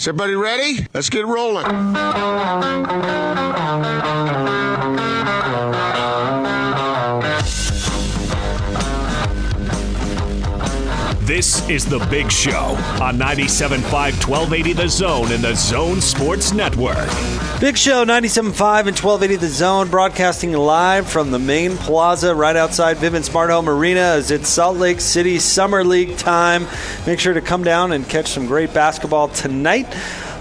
Is everybody ready? Let's get rolling. This is The Big Show on 97.5 1280 The Zone and The Zone Sports Network. Big Show 97.5 and 1280 The Zone, broadcasting live from the main plaza right outside Vivint Smart Home Arena as it's Salt Lake City Summer League time. Make sure to come down and catch some great basketball tonight.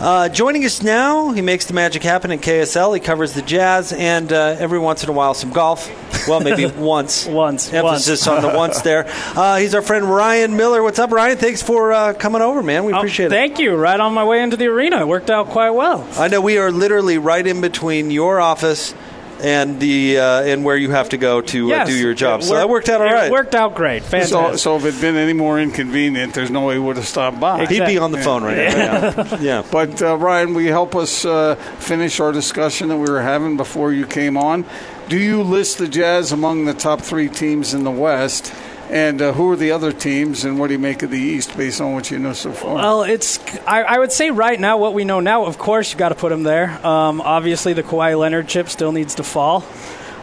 Uh, joining us now, he makes the magic happen at KSL. He covers the Jazz and uh, every once in a while some golf. Well, maybe once. Once. Emphasis on the once there. Uh, he's our friend Ryan Miller. What's up, Ryan? Thanks for uh, coming over, man. We Oh, appreciate it. Thank you. Right on my way into the arena. It worked out quite well. I know we are literally right in between your office and the uh, and where you have to go to uh, do your job. it So that worked out all right. it worked out great. Fantastic. So, so if it'd been any more inconvenient, there's no way he would have stopped by. He'd be on the phone right now. Yeah. yeah. But uh, Ryan, will you help us uh, finish our discussion that we were having before you came on? Do you list the Jazz among the top three teams in the West? And uh, who are the other teams, and what do you make of the East based on what you know so far? Well, it's. I, I would say right now, what we know now, of course, you got to put him there. Um, obviously, the Kawhi Leonard chip still needs to fall.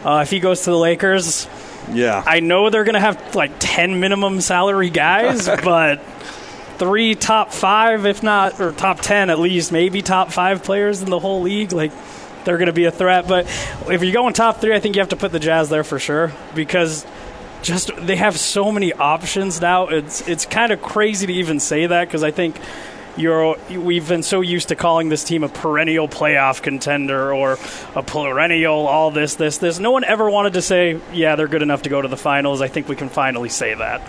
Uh, if he goes to the Lakers, Yeah. I know they're going to have like 10 minimum salary guys, but three top five, if not, or top 10 at least, maybe top five players in the whole league. Like, they're going to be a threat. But if you're going top three, I think you have to put the Jazz there for sure because just they have so many options now. It's it's kind of crazy to even say that because I think you're we've been so used to calling this team a perennial playoff contender or a perennial all this this this. No one ever wanted to say yeah they're good enough to go to the finals. I think we can finally say that.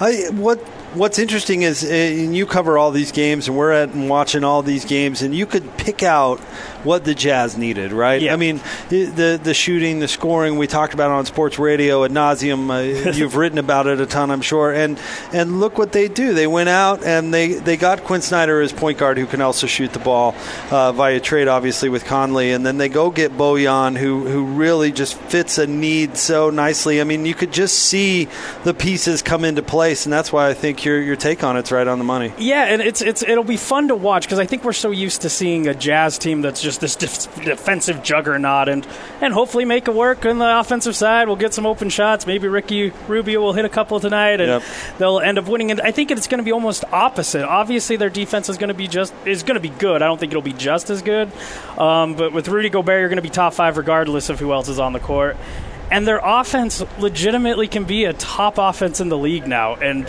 I, what What's interesting is, eh, and you cover all these games, and we're at and watching all these games, and you could pick out what the Jazz needed, right? Yeah. I mean, the the shooting, the scoring. We talked about it on sports radio ad nauseum. Uh, you've written about it a ton, I'm sure. And and look what they do. They went out and they they got Quinn Snyder as point guard, who can also shoot the ball uh, via trade, obviously with Conley, and then they go get Bojan, who who really just fits a need so nicely. I mean, you could just see the pieces come into place, and that's why I think your your take on it's right on the money. Yeah, and it's it's it'll be fun to watch because I think we're so used to seeing a Jazz team that's just this def- defensive juggernaut, and and hopefully make it work on the offensive side. We'll get some open shots. Maybe Ricky Rubio will hit a couple tonight, and Yep. they'll end up winning. And I think it's going to be almost opposite. Obviously, their defense is going to be just is going to be good. I don't think it'll be just as good, um, but with Rudy Gobert, you're going to be top five regardless of who else is on the court. And their offense legitimately can be a top offense in the league now. And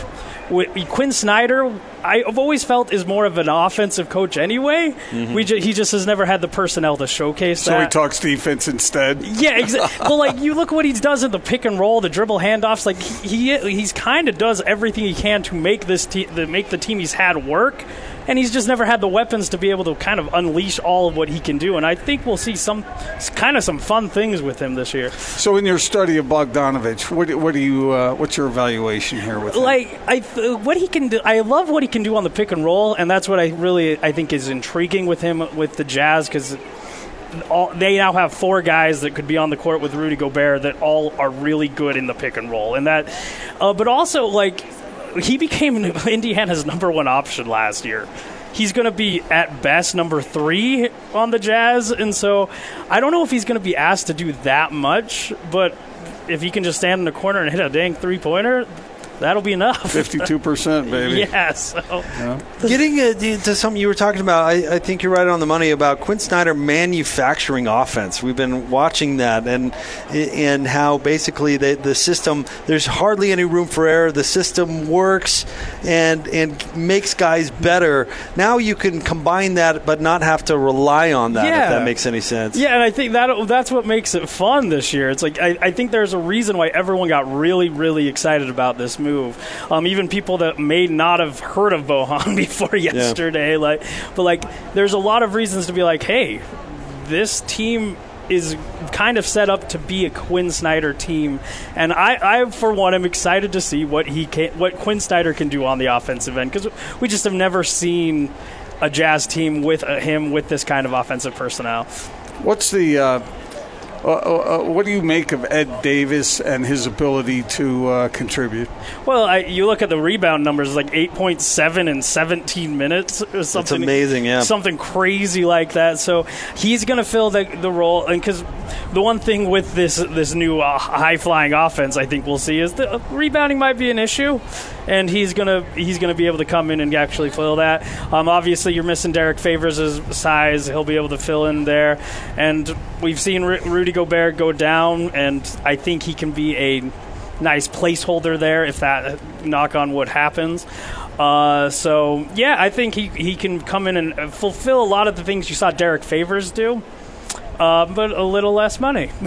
Quinn Snyder, I've always felt is more of an offensive coach anyway. Mm-hmm. We ju- he just has never had the personnel to showcase so that. he talks defense instead. Yeah, exactly. well, like you look what he does in the pick and roll, the dribble handoffs. Like he he he's kind of does everything he can to make this te- to make the team he's had work, and he's just never had the weapons to be able to kind of unleash all of what he can do. And I think we'll see some kind of some fun things with him this year. So, in your study of Bogdanovich, what, do- what do you? Uh, what's your evaluation here with him? like I what he can do. I love what he can do on the pick and roll, and that's what I really I think is intriguing with him with the Jazz because. All, they now have four guys that could be on the court with Rudy Gobert that all are really good in the pick and roll, and that, uh, but also like he became Indiana's number one option last year. He's going to be at best number three on the Jazz, and so I don't know if he's going to be asked to do that much, but if he can just stand in the corner and hit a dang three pointer, that'll be enough. Fifty-two percent, baby. Yeah, so Getting uh, to something you were talking about, I, I think you're right on the money about Quinn Snyder manufacturing offense. We've been watching that and and how basically the, the system there's hardly any room for error. The system works and and makes guys better. Now you can combine that, but not have to rely on that. Yeah. If that makes any sense. yeah, and I think that that's what makes it fun this year. It's like I, I think there's a reason why everyone got really, really excited about this move. Um, even people that may not have heard of Bohan before yesterday, like, but like, there's a lot of reasons to be like, hey, this team is kind of set up to be a Quinn Snyder team, and I, I for one, am excited to see what he can, what Quinn Snyder can do on the offensive end because we just have never seen a Jazz team with uh, him with this kind of offensive personnel. What's the uh, uh, uh, what do you make of Ed Davis and his ability to uh, contribute? Well, I, you look at the rebound numbers, like 8.7 in 17 minutes or something. amazing, yeah. Something crazy like that. So he's going to fill the, the role. And because the one thing with this this new uh, high flying offense, I think we'll see is the rebounding might be an issue, and he's gonna he's gonna be able to come in and actually fill that. Um, obviously, you're missing Derrick Favors' size; he'll be able to fill in there. And we've seen Ru- Rudy Gobert go down, and I think he can be a nice placeholder there if that knock on wood happens. Uh, so yeah, I think he he can come in and fulfill a lot of the things you saw Derrick Favors do. Uh, but a little less money.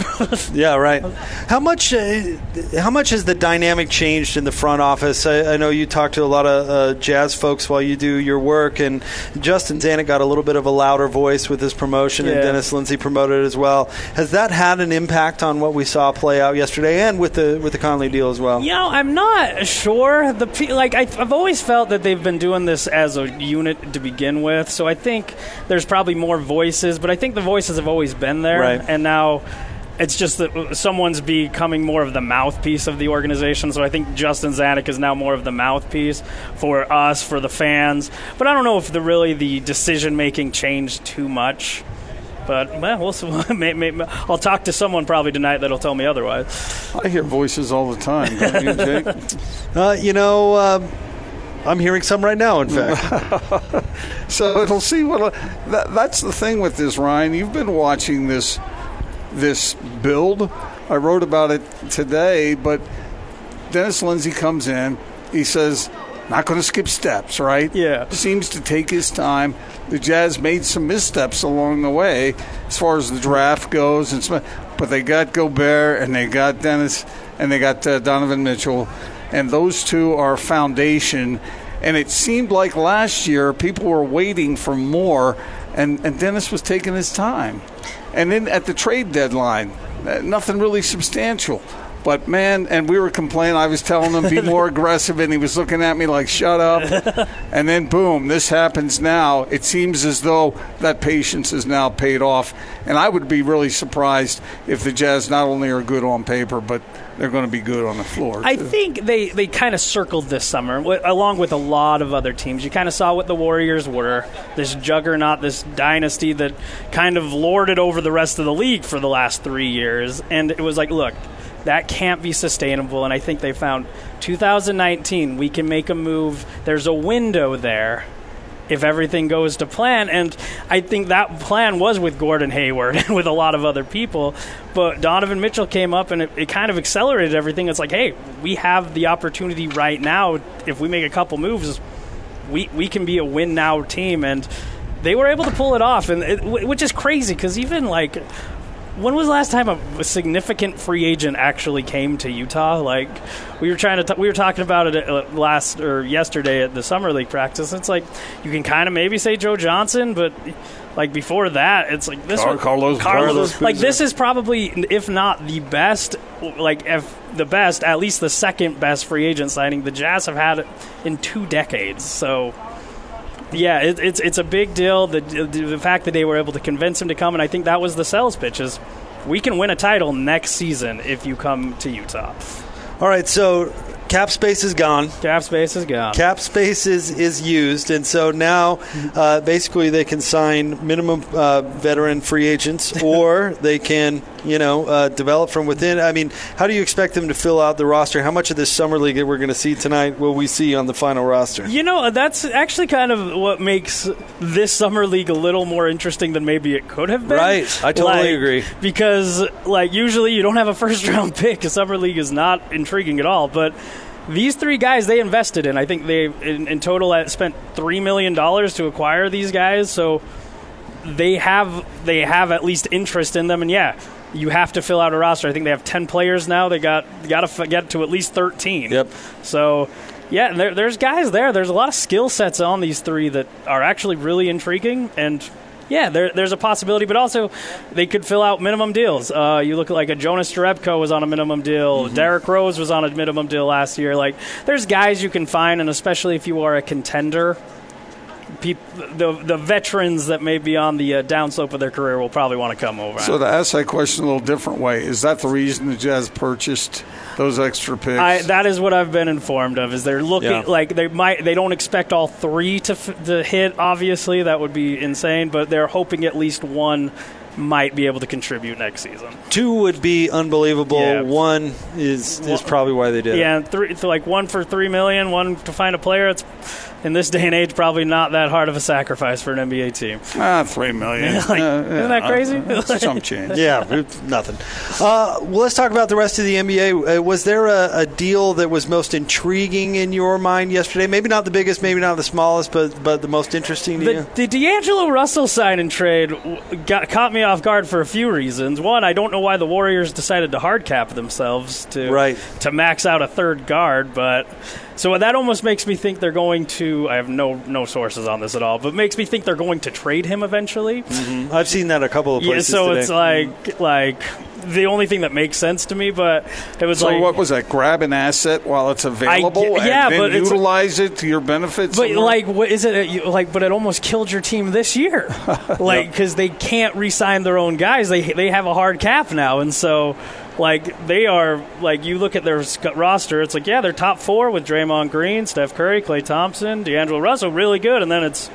Yeah, right. How much? Uh, how much has the dynamic changed in the front office? I, I know you talk to a lot of uh, jazz folks while you do your work, and Justin Zanik got a little bit of a louder voice with his promotion, and Dennis Lindsay promoted as well. Has that had an impact on what we saw play out yesterday, and with the with the Conley deal as well? You know, I'm not sure. The like I, I've always felt that they've been doing this as a unit to begin with, so I think there's probably more voices, but I think the voices have always been there, Right. and now. It's just that someone's becoming more of the mouthpiece of the organization. So I think Justin Zanik is now more of the mouthpiece for us, for the fans. But I don't know if the really the decision making changed too much. But well, we'll see. May- may- I'll talk to someone probably tonight that'll tell me otherwise. I hear voices all the time, don't you, Jake? Uh, you know, uh, I'm hearing some right now. In fact, So it'll see what that, that's the thing with this, Ryan. You've been watching this this build. I wrote about it today, but Dennis Lindsay comes in. He says, "Not going to skip steps, right?" Yeah. Seems to take his time. The Jazz made some missteps along the way as far as the draft goes, and some, but they got Gobert and they got Dennis and they got uh, Donovan Mitchell, and those two are foundation. And it seemed like last year people were waiting for more, and, and Dennis was taking his time. And then at the trade deadline, uh, nothing really substantial. But man, and we were complaining. I was telling him be more aggressive, and he was looking at me like "shut up." and then boom, this happens now. It seems as though that patience is now paid off. And I would be really surprised if the Jazz not only are good on paper, but they're going to be good on the floor. I too. think they, they kind of circled this summer, along with a lot of other teams. You kind of saw what the Warriors were this juggernaut, this dynasty that kind of lorded over the rest of the league for the last three years. And it was like, look, that can't be sustainable. And I think they found 2019, we can make a move. There's a window there if everything goes to plan. And I think that plan was with Gordon Hayward and with a lot of other people. But Donovan Mitchell came up and it, it kind of accelerated everything. It's like, hey, we have the opportunity right now. If we make a couple moves, we, we can be a win now team. And they were able to pull it off, and it, which is crazy because even like. When was the last time a significant free agent actually came to Utah? Like we were trying to, t- we were talking about it uh, last or yesterday at the summer league practice. It's like you can kind of maybe say Joe Johnson, but like before that, it's like this Car- one, Carlos Carlos, Boozer. like this is probably, if not the best, like if the best, at least the second best free agent signing the Jazz have had in two decades. So yeah, it, it's it's a big deal. The the fact that they were able to convince him to come, and I think that was the sales pitch is we can win a title next season if you come to Utah. all right. So cap space is gone. Cap space is gone. Cap space is, is used, and so now uh, basically they can sign minimum uh, veteran free agents, or they can, you know, uh, develop from within. I mean, how do you expect them to fill out the roster? How much of this summer league that we're going to see tonight will we see on the final roster? You know, that's actually kind of what makes this summer league a little more interesting than maybe it could have been. Right. I totally Like, agree. Because, like, usually you don't have a first round pick. A summer league is not intriguing at all. But these three guys they invested in. I think they, in, in total, uh, spent $3 million to acquire these guys. So they have they have at least interest in them and yeah you have to fill out a roster i think they have 10 players now they got got to f- get to at least 13 Yep. so yeah there, there's guys there there's a lot of skill sets on these three that are actually really intriguing and yeah, there, there's a possibility, but also they could fill out minimum deals. Uh, you look at like a Jonas Jerebko was on a minimum deal. Derrick Rose was on a minimum deal last year. Like, there's guys you can find, and especially if you are a contender, peop, the the veterans that may be on the uh, downslope of their career will probably want to come over. So to ask that question a little different way, is that the reason the Jazz purchased those extra picks? I, that is what I've been informed of. Is they're looking Yeah. like they might they don't expect all three to f- to hit. Obviously, that would be insane. But they're hoping at least one might be able to contribute next season. Two would be unbelievable. Yeah. One is is probably why they did it. Yeah, and three so like one for three million, one to find a player. It's in this day and age probably not that hard of a sacrifice for an NBA team. ah, three million. Like, Uh, isn't that crazy? uh, some change. Yeah, it's nothing. Uh, well, let's talk about the rest of the NBA. Uh, was there a, a deal that was most intriguing in your mind yesterday? Maybe not the biggest, maybe not the smallest, but but the most interesting to you. The, the D'Angelo Russell sign and trade got, caught me off guard for a few reasons. One, I don't know why the Warriors decided to hard cap themselves to Right. to max out a third guard, but so that almost makes me think they're going to. I have no no sources on this at all, but makes me think they're going to trade him eventually. Mm-hmm. I've seen that a couple of Yeah, places. so today. it's like like the only thing that makes sense to me, but it was So like what was that? Grab an asset while it's available, ge- yeah, and but it's- utilize it to your benefit. But somewhere? like, what is it? Like, but it almost killed your team this year, like because they can't re-sign their own guys. They they have a hard cap now, and so like they are like you look at their roster. It's like yeah, they're top four with Draymond Green, Steph Curry, Klay Thompson, D'Angelo Russell, really good, and then it's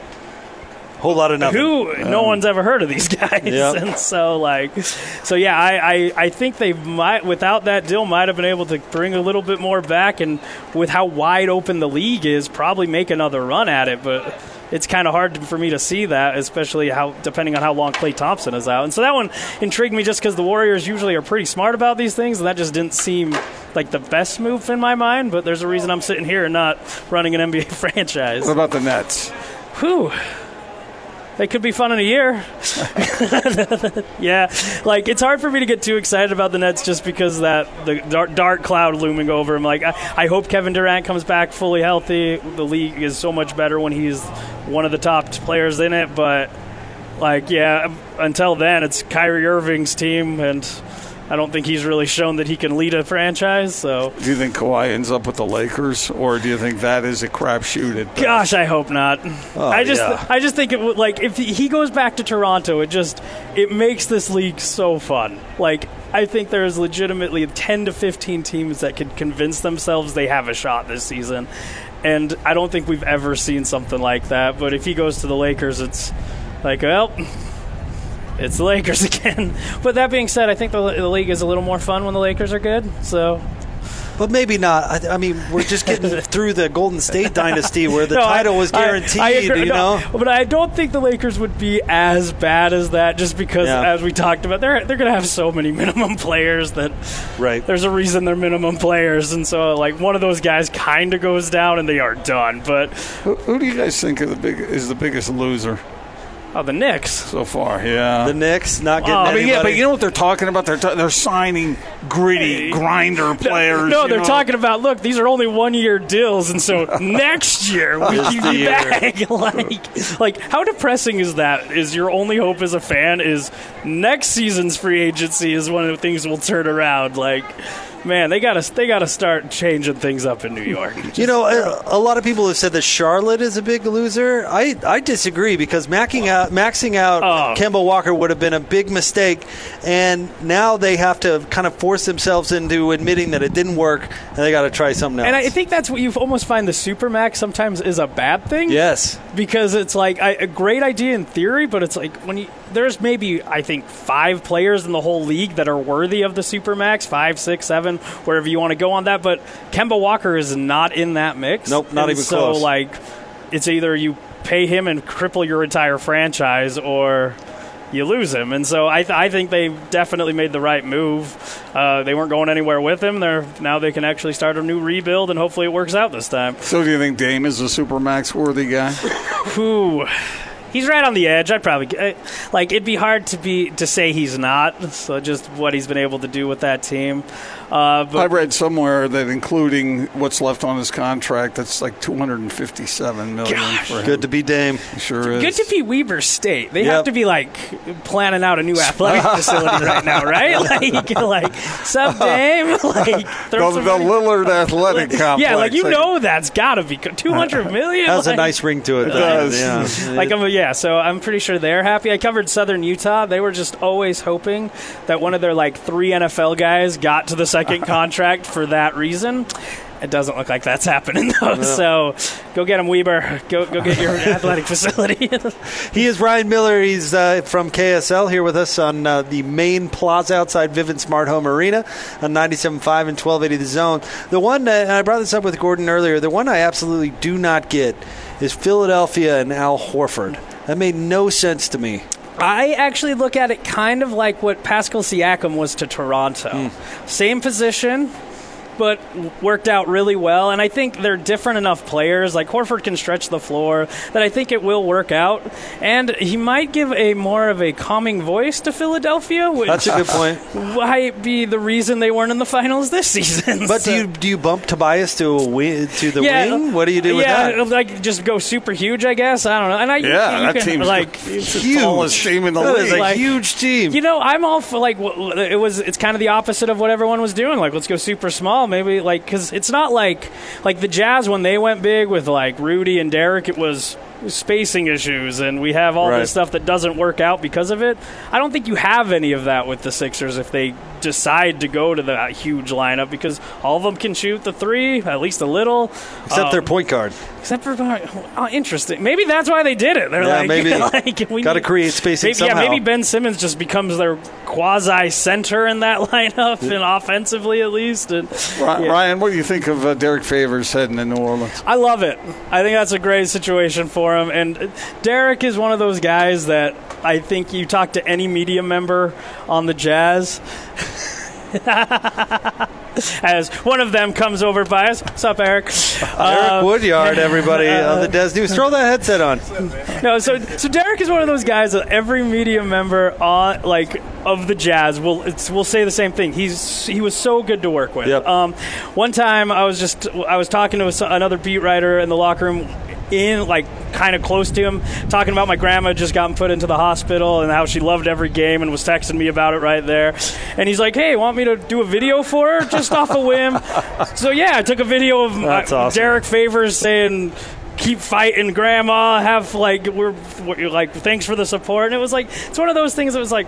whole lot of nothing. who no um, one's ever heard of these guys, Yep. and so like, so yeah, I, I I think they might without that deal might have been able to bring a little bit more back, and with how wide open the league is, probably make another run at it, but. It's kind of hard for me to see that, especially how depending on how long Klay Thompson is out. And so that one intrigued me just because the Warriors usually are pretty smart about these things, and that just didn't seem like the best move in my mind. But there's a reason I'm sitting here and not running an NBA franchise. what about the Nets? Whew. They could be fun in a year. yeah, like it's hard for me to get too excited about the Nets just because that the dark, dark cloud looming over them. Like I, I hope Kevin Durant comes back fully healthy. The league is so much better when he's one of the top players in it. But like, yeah, until then, it's Kyrie Irving's team, and I don't think he's really shown that he can lead a franchise. So. Do you think Kawhi ends up with the Lakers, or do you think that is a crapshoot at? Gosh, I hope not. Oh, I just, yeah. I just think it would like if he goes back to Toronto, it just it makes this league so fun. Like I think there's legitimately 10 to 15 teams that could convince themselves they have a shot this season, and I don't think we've ever seen something like that. But if he goes to the Lakers, it's like well. It's the Lakers again. But that being said, I think the, the league is a little more fun when the Lakers are good. So but maybe not. I, I mean, we're just getting through the Golden State dynasty where the No, I- title was guaranteed. I agree. you No, know. but I don't think the Lakers would be as bad as that, just because, Yeah. as we talked about, they're they're going to have so many minimum players that Right. there's a reason they're minimum players, and so like one of those guys kind of goes down and they are done. But Who, who do you guys think are the big, is the biggest loser oh, the Knicks. so far? Yeah. The Knicks not getting Oh, I I mean, yeah, but you know what they're talking about? They're ta- they're signing gritty grinder players. No, you they're know? talking about look, these are only one year deals, and so next year we Is keep the you year. back. like, like how depressing is that? Is your only hope as a fan is next season's free agency is one of the things will turn around. Like, man, they gotta they gotta start changing things up in New York. You know, a, a lot of people have said that Charlotte is a big loser. I, I disagree because maxing out maxing out Oh. Kemba Walker would have been a big mistake, and now they have to kind of force themselves into admitting that it didn't work, and they got to try something else. And I think that's what you almost find the supermax sometimes is a bad thing. yes, because it's like I, a great idea in theory, but it's like when you there's maybe I think five players in the whole league that are worthy of the supermax, five, six, seven, wherever you want to go on that. But Kemba Walker is not in that mix. Nope, not And even so, close. like, it's either you pay him and cripple your entire franchise, or you lose him. And so I, th- I think they definitely made the right move. Uh, they weren't going anywhere with him. They're now they can actually start a new rebuild, and hopefully it works out this time. So do you think Dame is a supermax worthy guy? Whew. He's right on the edge. I'd probably uh, like it'd be hard to be to say he's not. So just what he's been able to do with that team. Uh, but I read somewhere that including what's left on his contract, that's like 257 million Gosh. for him. Good to be Dame. Sure is. Good to be Weber State. They Yep. have to be like planning out a new athletic facility right now, right? Like, like sub Dame, like throw the, some the Lillard Athletic Complex. Yeah, like you know that's got to be two hundred million. Has a nice ring to it. though. does. Yeah. Like I'm, a, yeah, so I'm pretty sure they're happy. I covered Southern Utah. They were just always hoping that one of their like three NFL guys got to the second contract for that reason. It doesn't look like that's happening though. So go get him, Weber. Go go get your athletic facility. He is Ryan Miller. He's uh, from KSL here with us on uh, the main plaza outside Vivint Smart Home Arena on 97.5 and 1280 The Zone. The one, uh, and I brought this up with Gordon earlier, the one I absolutely do not get is Philadelphia and Al Horford. That made no sense to me. I actually look at it kind of like what Pascal Siakam was to Toronto. Hmm. Same position, but worked out really well. And I think they're different enough players. Like Horford can stretch the floor that I think it will work out. And he might give a more of a calming voice to Philadelphia, which That's a good point. might be the reason they weren't in the finals this season. But So- do you do you bump Tobias to a wing, to the yeah, wing? What do you do with yeah, that? like just go super huge, I guess. I don't know. And I Yeah, you that can, team's like it's the tallest team in the That league. is a Like- huge team. You know, I'm all for like it was. It's kind of the opposite of what everyone was doing. Like, let's go super small, maybe. Like, because it's not like like the Jazz when they went big with like Rudy and Derrick. It was spacing issues, and we have all Right. this stuff that doesn't work out because of it. I don't think you have any of that with the Sixers if they decide to go to that huge lineup because all of them can shoot the three at least a little. Except Um, their point guard. Except for oh, interesting. Maybe that's why they did it. They're Yeah, like, maybe. like, we Gotta create spacing maybe, Yeah, maybe Ben Simmons just becomes their quasi center in that lineup, and offensively at least. And, Ry- yeah. Ryan, what do you think of uh, Derrick Favors heading to New Orleans? I love it. I think that's a great situation for him. And Derrick is one of those guys that I think you talk to any media member on the Jazz. As one of them comes over by us. What's up, Eric? Eric Uh, Woodyard, everybody on the Des News. Throw that headset on. No, so so Derrick is one of those guys that every media member on like of the Jazz will it's, will say the same thing. He's he was so good to work with. Yep. Um, one time I was just I was talking to another beat writer in the locker room in like kind of close to him talking about my grandma just gotten put into the hospital and how she loved every game and was texting me about it right there. And he's like hey want me to do a video for her just off a whim? So yeah i took a video of That's uh, awesome. derrick favors saying keep fighting grandma have like we're, we're like thanks for the support. And it was like it's one of those things that was like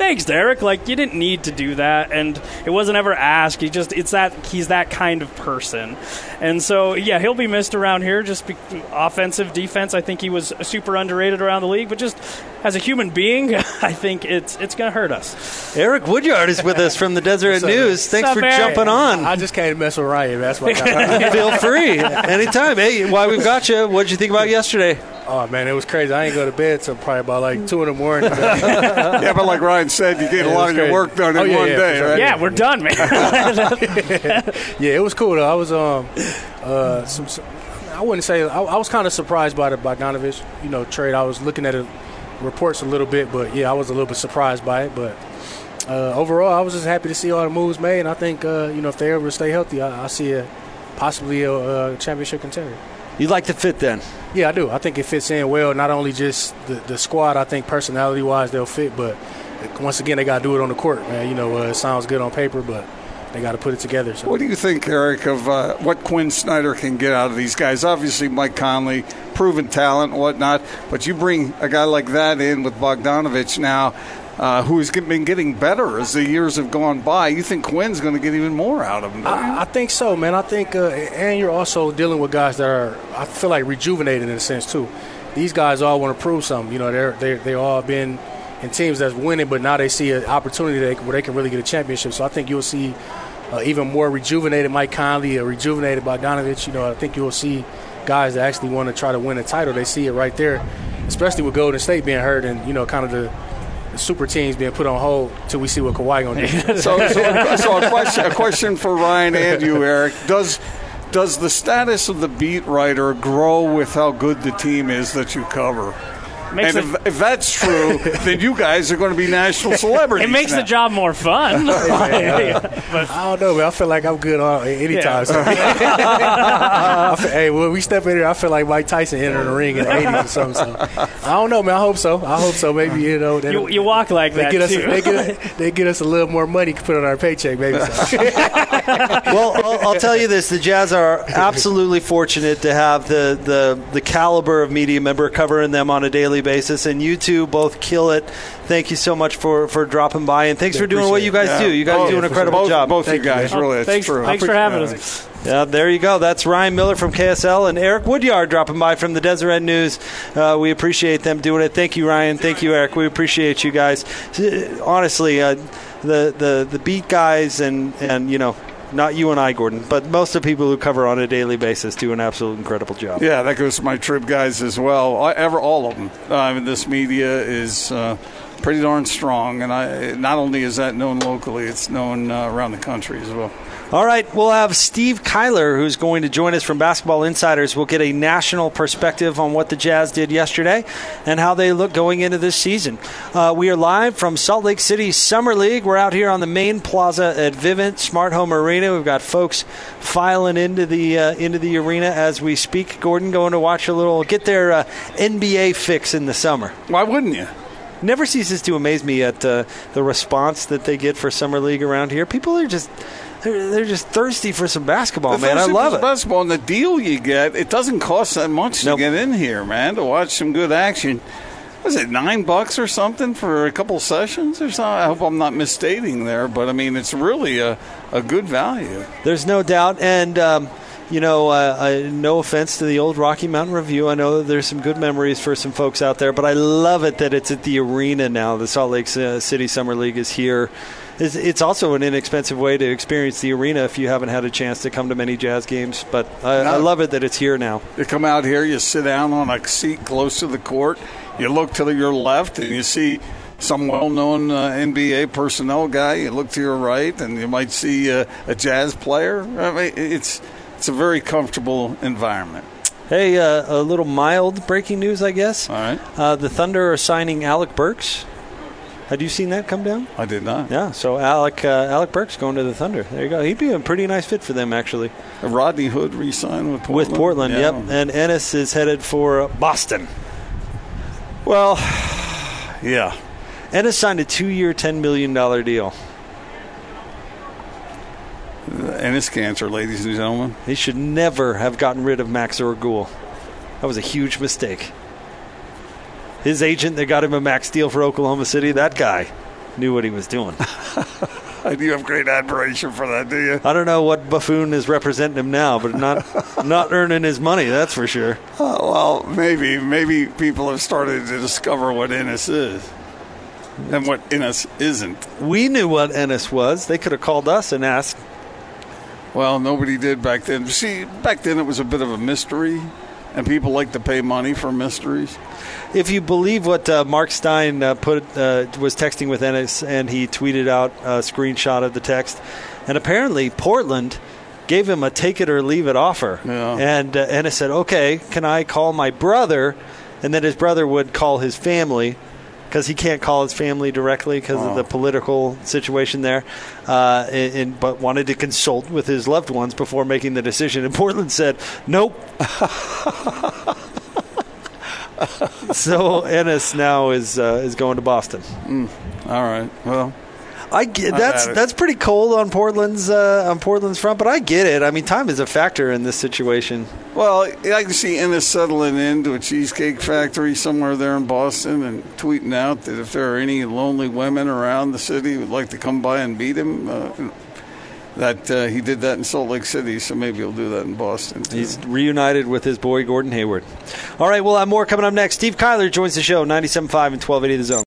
thanks derrick like you didn't need to do that and it wasn't ever asked he just it's that he's that kind of person and so yeah he'll be missed around here just be, offensive defense i think he was super underrated around the league but just as a human being i think it's it's gonna hurt us Eric Woodyard is with us from the Deseret News. Thanks What's for up, Eric? jumping on. I just came to mess with Ryan. That's what. I Feel free anytime. Hey, while we've got you, what did you think about yesterday? Oh man, it was crazy. I ain't go to bed till probably about like two in the morning. yeah, but like Ryan said, you get a Yeah, it lot was of your work done in Oh, yeah, one yeah, day, sure. right? yeah we're done man yeah, it was cool though. I was um uh some. some I wouldn't say I, I was kind of surprised by the Bogdanovich, you know, trade. I was looking at it, reports a little bit, but yeah, I was a little bit surprised by it. But uh, overall, I was just happy to see all the moves made. And I think uh, you know if they ever stay healthy, I, I see a possibly a, a championship contender. You like the fit then? Yeah, I do. I think it fits in well. Not only just the, the squad, I think personality wise they'll fit, but once again they got to do it on the court, man. You know, uh, it sounds good on paper, but they got to put it together. So. What do you think, Eric, of uh, what Quinn Snyder can get out of these guys? Obviously, Mike Conley, proven talent and whatnot, but you bring a guy like that in with Bogdanovich now, uh, who's been getting better as the years have gone by. You think Quinn's going to get even more out of him? don't you? I, I think so, man. I think, uh, and you're also dealing with guys that are, I feel like, rejuvenated in a sense too. These guys all want to prove something. You know, they're they they all been in teams that's winning, but now they see an opportunity that, where they can really get a championship. So I think you'll see uh, even more rejuvenated Mike Conley, a rejuvenated Bogdanovich. You know, I think you'll see guys that actually want to try to win a title. They see it right there, especially with Golden State being hurt and you know, kind of the. The Super teams being put on hold till we see what Kawhi gonna do. So, so, so a, question, a question for Ryan and you, Eric. Does does the status of the beat writer grow with how good the team is that you cover? Makes and it- if, if that's true, then you guys are going to be national celebrities. It makes now. the job more fun. but I don't know, man. I feel like I'm good all, anytime. Yeah. So. Feel, hey, when we step in here, I feel like Mike Tyson entered the ring in the 80s or something. So. I don't know, man. I hope so. I hope so. Maybe, you know. you, you walk like they that get, us, too. they, get us, they get us a little more money to put on our paycheck, maybe. So. well, I'll, I'll tell you this: the Jazz are absolutely fortunate to have the, the the caliber of media member covering them on a daily basis, and you two both kill it. Thank you so much for, for dropping by, and thanks for doing what you guys Yeah. do. You guys Oh, do an incredible both, job. Both Thank you guys, you, really, it's thanks, true. thanks for having us. Yeah, there you go. That's Ryan Miller from KSL and Eric Woodyard dropping by from the Deseret News. Uh, we appreciate them doing it. Thank you, Ryan. Thank you, Eric. We appreciate you guys. Uh, Honestly, uh, the, the the beat guys and and you know. Not you and I, Gordon, but most of the people who cover on a daily basis do an absolute incredible job. Yeah, that goes to my trip guys as well. I, ever all of them. Uh, I mean, this media is uh, pretty darn strong, and I not only is that known locally, it's known uh, around the country as well. All right, we'll have Steve Kyler, who's going to join us from Basketball Insiders. We'll get a national perspective on what the Jazz did yesterday and how they look going into this season. Uh, we are live from Salt Lake City Summer League. We're out here on the main plaza at Vivint Smart Home Arena. We've got folks filing into the uh, into the arena as we speak. Gordon going to watch a little, get their uh, NBA fix in the summer. Why wouldn't you? Never ceases to amaze me at uh, the response that they get for summer league around here. People are just they're, they're just thirsty for some basketball, man. I love it. Basketball and the deal you get, it doesn't cost that much Nope. to get in here, man. To watch some good action. Was it nine bucks or something for a couple sessions or something? I hope I'm not misstating there, but I mean it's really a, a good value. There's no doubt, and. Um, you know, uh, I, no offense to the old Rocky Mountain Review. I know there's some good memories for some folks out there, but I love it that it's at the arena now. The Salt Lake City Summer League is here. It's, it's also an inexpensive way to experience the arena if you haven't had a chance to come to many jazz games. But I, I love it that it's here now. You come out here, you sit down on a seat close to the court, you look to your left, and you see some well-known uh, NBA personnel guy. You look to your right, and you might see uh, a jazz player. I mean, it's it's a very comfortable environment. Hey, uh, a little mild breaking news, I guess. All right, Uh, the Thunder are signing Alec Burks. Had you seen that come down? I did not. Yeah, so Alec uh, Alec Burks going to the Thunder. There you go. He'd be a pretty nice fit for them, actually. Rodney Hood re-signed with Portland. With Portland, Yeah. yep. And Enes is headed for Boston. Well, yeah. Enes signed a two-year, ten million dollar deal. Enes Kanter, ladies and gentlemen. He should never have gotten rid of Max Ergul. That was a huge mistake. His agent that got him a max deal for Oklahoma City, that guy knew what he was doing. I do have great admiration for that, do you? I don't know what buffoon is representing him now, but not not earning his money, that's for sure. Oh, well, maybe maybe people have started to discover what Enes is and what Enes isn't. We knew what Enes was. They could have called us and asked. Well, nobody did back then. See, back then it was a bit of a mystery, and people like to pay money for mysteries. If you believe what uh, Mark Stein uh, put uh, was texting with Enes, and he tweeted out a screenshot of the text, and apparently Portland gave him a take it or leave it offer, Yeah. and uh, Enes said, "Okay, can I call my brother?" And then his brother would call his family because he can't call his family directly because of the political situation there, uh, and, and- but wanted to consult with his loved ones before making the decision. And Portland said, "Nope." so Enes now is uh, is going to Boston. All right. Well, I get that's that's pretty cold on Portland's uh, on Portland's front, but I get it. I mean, time is a factor in this situation. Well, I can see Enes settling into a cheesecake factory somewhere there in Boston and tweeting out that if there are any lonely women around the city who'd like to come by and meet him, uh, that uh, he did that in Salt Lake City, so maybe he'll do that in Boston. Too. He's reunited with his boy Gordon Hayward. All right, we'll have more coming up next. Steve Kyler joins the show, 97.5 and 1280 The Zone.